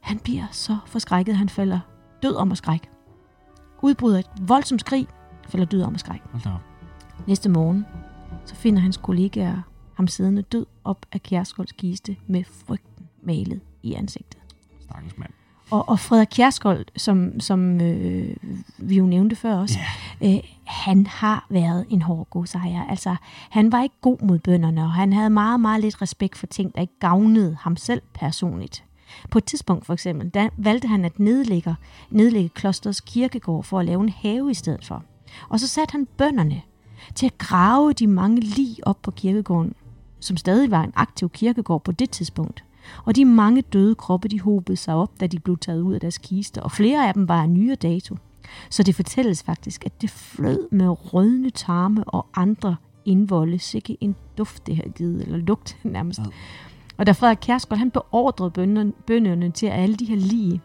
S2: Han bliver så forskrækket, han falder død om at skræk. Udbryder et voldsomt skrig, falder død om at skræk.
S1: Op.
S2: Næste morgen, så finder hans kollegaer ham siddende død op af Kjærskolds kiste med frygten malet i ansigtet.
S1: Stakkels mand.
S2: Og, og Frederik Kjærskold, som, som øh, vi jo nævnte før også,
S1: Ja.
S2: øh, han har været en hård godsejer. Altså, han var ikke god mod bønderne, og han havde meget, meget lidt respekt for ting, der ikke gavnede ham selv personligt. På et tidspunkt for eksempel, der valgte han at nedlægge, nedlægge klosterets kirkegård for at lave en have i stedet for. Og så satte han bønderne til at grave de mange lig op på kirkegården, som stadig var en aktiv kirkegård på det tidspunkt. Og de mange døde kroppe, de hobede sig op, da de blev taget ud af deres kister, og flere af dem var af nyere dato. Så det fortælles faktisk, at det flød med rødne tarme og andre indvolde, sikke en duft det havde givet, eller lugt [laughs] nærmest.
S1: Ad.
S2: Og da Frederik Kjærsgaard, han beordrede bønderne, bønderne til at alle de her lige,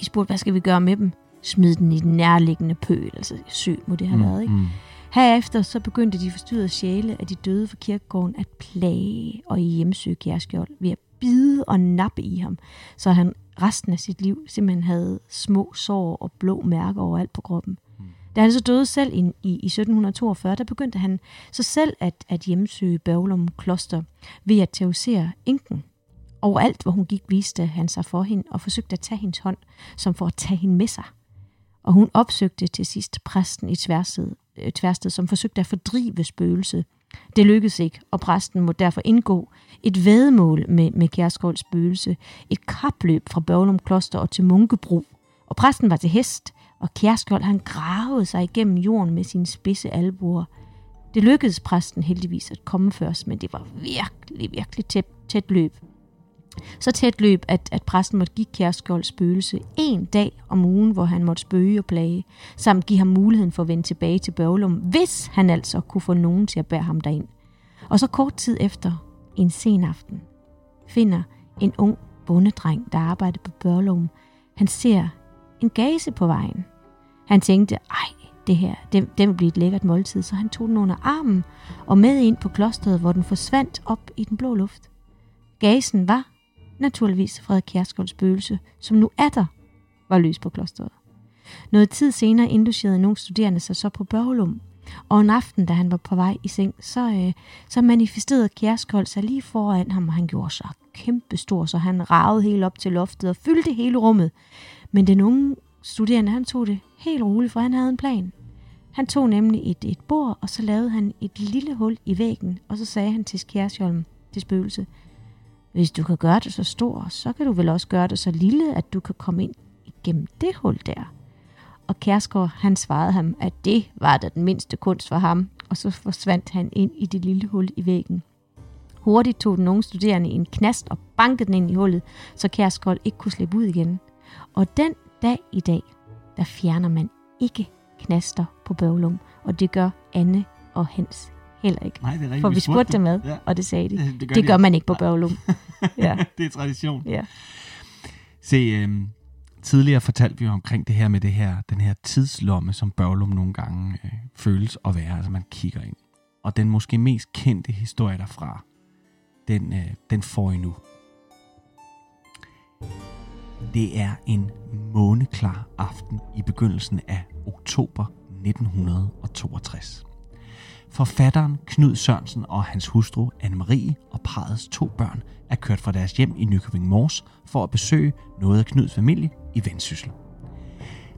S2: de spurgte, hvad skal vi gøre med dem? Smid den i den nærliggende pøl, altså sø må det have været, ikke?
S1: Mm.
S2: Herefter så begyndte de forstyrrede sjæle af de døde fra kirkegården at plage og hjemsøge Kjærskjold ved at bide og nappe i ham, så han resten af sit liv simpelthen havde små sår og blå mærker overalt på kroppen. Da han så døde selv i, i, i 1742, der begyndte han så selv at, at hjemsøge Børglum kloster ved at terrorisere enken. Overalt, hvor hun gik, viste han sig for hende og forsøgte at tage hendes hånd, som for at tage hende med sig. Og hun opsøgte til sidst præsten i Tværsted, øh, Tværsted som forsøgte at fordrive spøgelset. Det lykkedes ikke, og præsten må derfor indgå et vædemål med, med Kjærskolds spøgelse, et kapløb fra Børglum Kloster og til Munkebro. Og præsten var til hest, og Kjærskold han gravede sig igennem jorden med sine spidse albuer. Det lykkedes præsten heldigvis at komme først, men det var virkelig, virkelig tæt, tæt løb. Så tæt løb, at, at præsten måtte give Kjærskjold spøgelse en dag om ugen, hvor han måtte spøge og plage, samt give ham muligheden for at vende tilbage til Børglum, hvis han altså kunne få nogen til at bære ham derind. Og så kort tid efter, en sen aften, finder en ung bondedreng, der arbejder på Børglum, han ser en gase på vejen. Han tænkte, ej, det her, det, det vil blive et lækkert måltid, så han tog den under armen og med ind på klosteret, hvor den forsvandt op i den blå luft. Gasen var naturligvis Frederik Kjærskolds spøgelse, som nu er der, var løs på klosteret. Noget tid senere indlogerede nogle studerende sig så på Børgelum, og en aften, da han var på vej i seng, så, øh, så manifesterede Kjærskold sig lige foran ham, og han gjorde sig kæmpestor, så han ragede helt op til loftet og fyldte hele rummet. Men den unge studerende, han tog det helt roligt, for han havde en plan. Han tog nemlig et, et bord, og så lavede han et lille hul i væggen, og så sagde han til Kjærsholm, til spøgelse, hvis du kan gøre det så stor, så kan du vel også gøre det så lille, at du kan komme ind igennem det hul der. Og Kærsgaard, han svarede ham, at det var da den mindste kunst for ham, og så forsvandt han ind i det lille hul i væggen. Hurtigt tog den unge studerende en knast og bankede den ind i hullet, så Kærsgaard ikke kunne slippe ud igen. Og den dag i dag, der fjerner man ikke knaster på Bøvlum, og det gør Anne og Hans heller ikke.
S1: Nej, det er rigtigt.
S2: For vi spurgte dem ad,
S1: Ja.
S2: og det sagde de.
S1: Det gør
S2: Det
S1: de
S2: gør man ikke på Børglum. [laughs] Ja,
S1: det er tradition.
S2: ja.
S1: Se, øhm, tidligere fortalte vi jo omkring det her med det her, den her tidslomme, som Børglum nogle gange øh, føles at være, altså man kigger ind. Og den måske mest kendte historie derfra, den, øh, den får I nu. Det er en måneklar aften i begyndelsen af oktober 1962. Forfatteren Knud Sørensen og hans hustru Anne-Marie og parrets to børn er kørt fra deres hjem i Nykøbing Mors for at besøge noget af Knuds familie i Vendsyssel.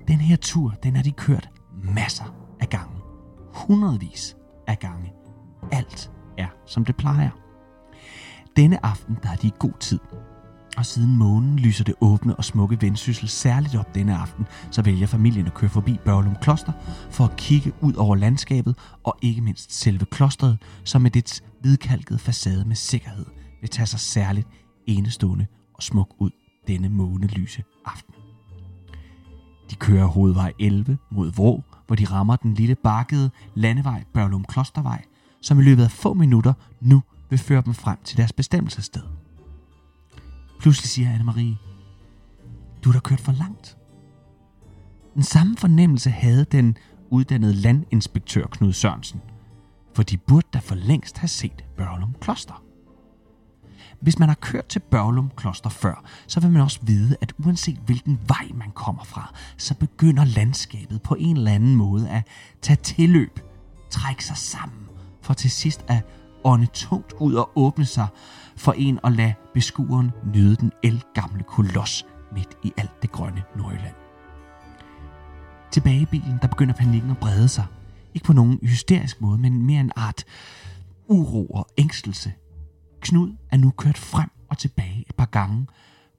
S1: Den her tur, den har de kørt masser af gange. Hundredvis af gange. Alt er, som det plejer. Denne aften, der har de god tid. Og siden månen lyser det åbne og smukke vendsyssel særligt op denne aften, så vælger familien at køre forbi Børlum Kloster for at kigge ud over landskabet og ikke mindst selve klosteret, som med dets hvidkalkede facade med sikkerhed vil tage sig særligt enestående og smuk ud denne månelyse aften. De kører hovedvej 11 mod Vrå, hvor de rammer den lille bakkede landevej Børlum Klostervej, som i løbet af få minutter nu vil føre dem frem til deres bestemmelsessted. Pludselig siger Anne-Marie, du har da kørt for langt. Den samme fornemmelse havde den uddannede landinspektør Knud Sørensen, for de burde da for længst have set Børlum Kloster. Hvis man har kørt til Børlum Kloster før, så vil man også vide, at uanset hvilken vej man kommer fra, så begynder landskabet på en eller anden måde at tage tilløb, trække sig sammen, for til sidst at ånde tungt ud og åbne sig for en og lade beskueren nyde den elgamle koloss midt i alt det grønne Nordjylland. Tilbage i bilen, der begynder panikken at brede sig. Ikke på nogen hysterisk måde, men mere en art uro og ængstelse. Knud er nu kørt frem og tilbage et par gange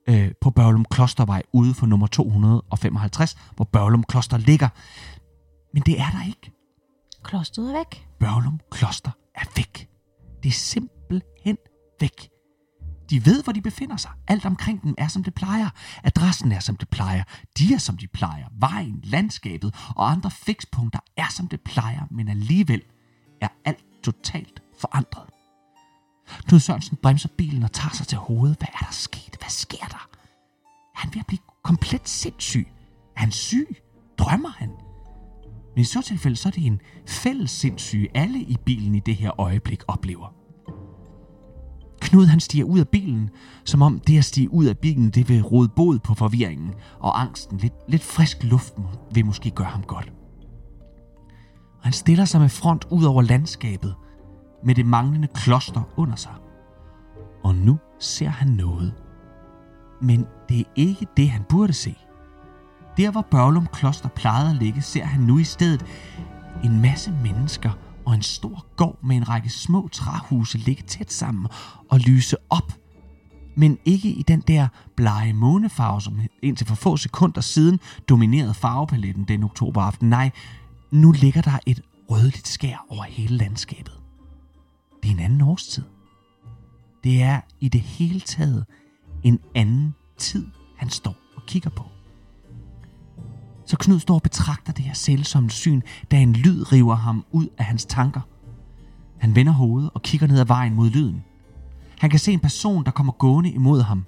S1: øh, på Børlum Klostervej ude for nummer 255, hvor Børlum Kloster ligger. Men det er der ikke.
S2: Klosteret er væk.
S1: Børlum Kloster er væk. Det er simpelthen væk. De ved, hvor de befinder sig. Alt omkring dem er, som det plejer. Adressen er, som det plejer. De er, som de plejer. Vejen, landskabet og andre fikspunkter er, som det plejer. Men alligevel er alt totalt forandret. Knud Sørensen bremser bilen og tager sig til hovedet. Hvad er der sket? Hvad sker der? Er han ved at blive komplet sindssyg? Er han syg? Drømmer han? Men i så tilfælde, så er det en fælles sindssyge, alle i bilen i det her øjeblik oplever. Knud han stiger ud af bilen, som om det at stige ud af bilen, det vil råde bod på forvirringen og angsten. Lidt, lidt frisk luft vil måske gøre ham godt. Og han stiller sig med front ud over landskabet, med det manglende kloster under sig. Og nu ser han noget. Men det er ikke det, han burde se. Der, hvor Børlum Kloster plejede at ligge, ser han nu i stedet en masse mennesker og en stor gård med en række små træhuse ligge tæt sammen og lyse op. Men ikke i den der blege månefarve, som indtil for få sekunder siden dominerede farvepaletten den oktoberaften. Nej, nu ligger der et rødligt skær over hele landskabet. Det er en anden årstid. Det er i det hele taget en anden tid, han står og kigger på. Så Knud står og betragter det her sælsomme syn, da en lyd river ham ud af hans tanker. Han vender hovedet og kigger ned ad vejen mod lyden. Han kan se en person, der kommer gående imod ham.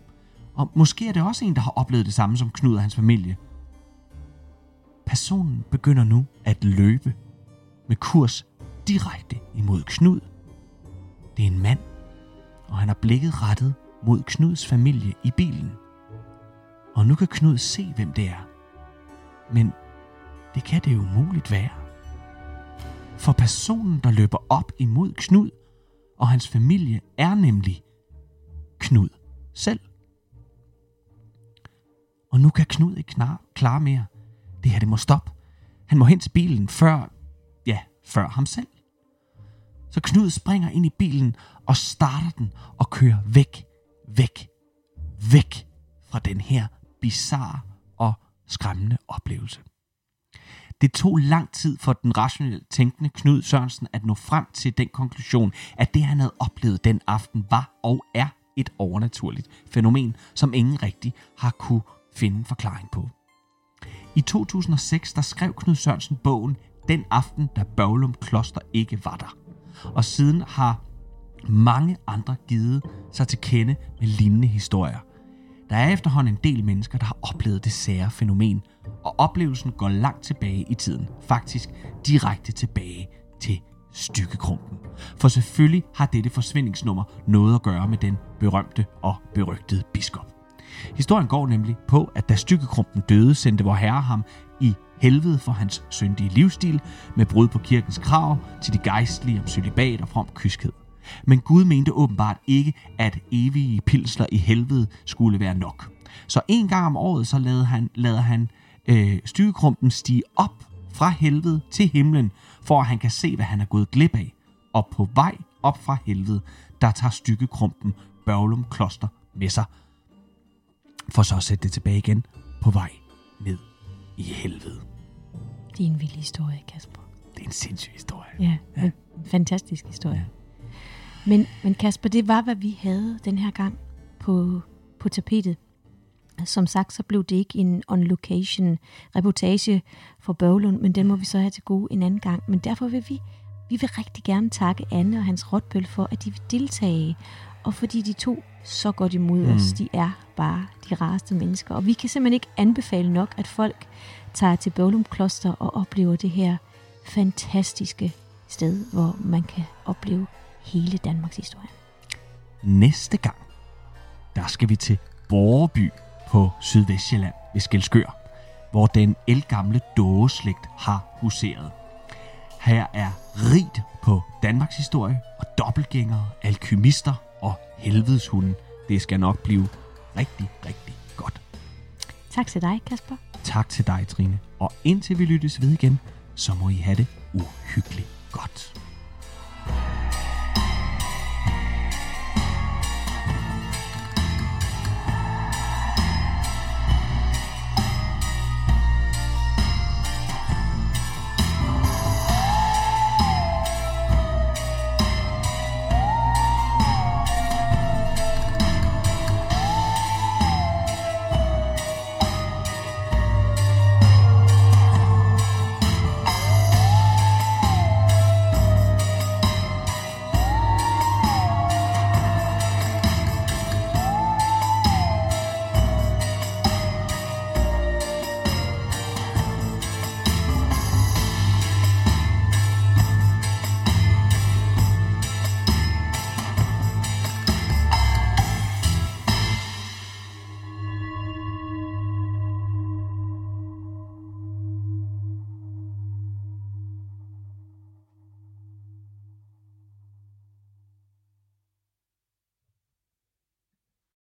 S1: Og måske er det også en, der har oplevet det samme som Knud og hans familie. Personen begynder nu at løbe med kurs direkte imod Knud. Det er en mand, og han har blikket rettet mod Knuds familie i bilen. Og nu kan Knud se, hvem det er. Men det kan det jo være. For personen, der løber op imod Knud og hans familie, er nemlig Knud selv. Og nu kan Knud ikke knar, klare mere. Det her, det må stoppe. Han må hen til bilen før, ja, før ham selv. Så Knud springer ind i bilen og starter den og kører væk, væk, væk fra den her bizarre skræmmende oplevelse. Det tog lang tid for den rationelt tænkende Knud Sørensen at nå frem til den konklusion, at det han havde oplevet den aften var og er et overnaturligt fænomen, som ingen rigtig har kunne finde forklaring på. I 2006 der skrev Knud Sørensen bogen Den aften, da Børglum Kloster ikke var der. Og siden har mange andre givet sig til kende med lignende historier. Der er efterhånden en del mennesker, der har oplevet det sære fænomen, og oplevelsen går langt tilbage i tiden. Faktisk direkte tilbage til stykkekrumpen. For selvfølgelig har dette forsvindingsnummer noget at gøre med den berømte og berygtede biskop. Historien går nemlig på, at da stykkekrumpen døde, sendte vor herre ham i helvede for hans syndige livsstil med brud på kirkens krav til de gejstlige om celibat og from kyskhed. Men Gud mente åbenbart ikke, at evige pilsler i helvede skulle være nok. Så en gang om året, så lader han, lader han øh, styrekrumpen stige op fra helvede til himlen, for at han kan se, hvad han er gået glip af. Og på vej op fra helvede, der tager stykkekrumpen Børglum Kloster med sig, for så at sætte det tilbage igen på vej ned i helvede.
S2: Det er en vild historie, Kasper.
S1: Det er en sindssyg historie.
S2: Ja, ja. en fantastisk historie. Ja. Men, men Kasper, det var, hvad vi havde den her gang på, på tapetet. Som sagt, så blev det ikke en on-location reportage for Bøvlund, men den må vi så have til gode en anden gang. Men derfor vil vi Vi vil rigtig gerne takke Anne og Hans Rotbøl for, at de vil deltage, og fordi de to så godt imod mm. os. De er bare de rareste mennesker. Og vi kan simpelthen ikke anbefale nok, at folk tager til Bølum Kloster og oplever det her fantastiske sted, hvor man kan opleve hele Danmarks historie.
S1: Næste gang, der skal vi til Borgerby på Sydvestjylland ved Skelskør, hvor den elgamle dågeslægt har huseret. Her er rigt på Danmarks historie og dobbeltgængere, alkymister og helvedeshunden. Det skal nok blive rigtig, rigtig godt.
S2: Tak til dig, Kasper.
S1: Tak til dig, Trine. Og indtil vi lyttes ved igen, så må I have det uhyggeligt godt.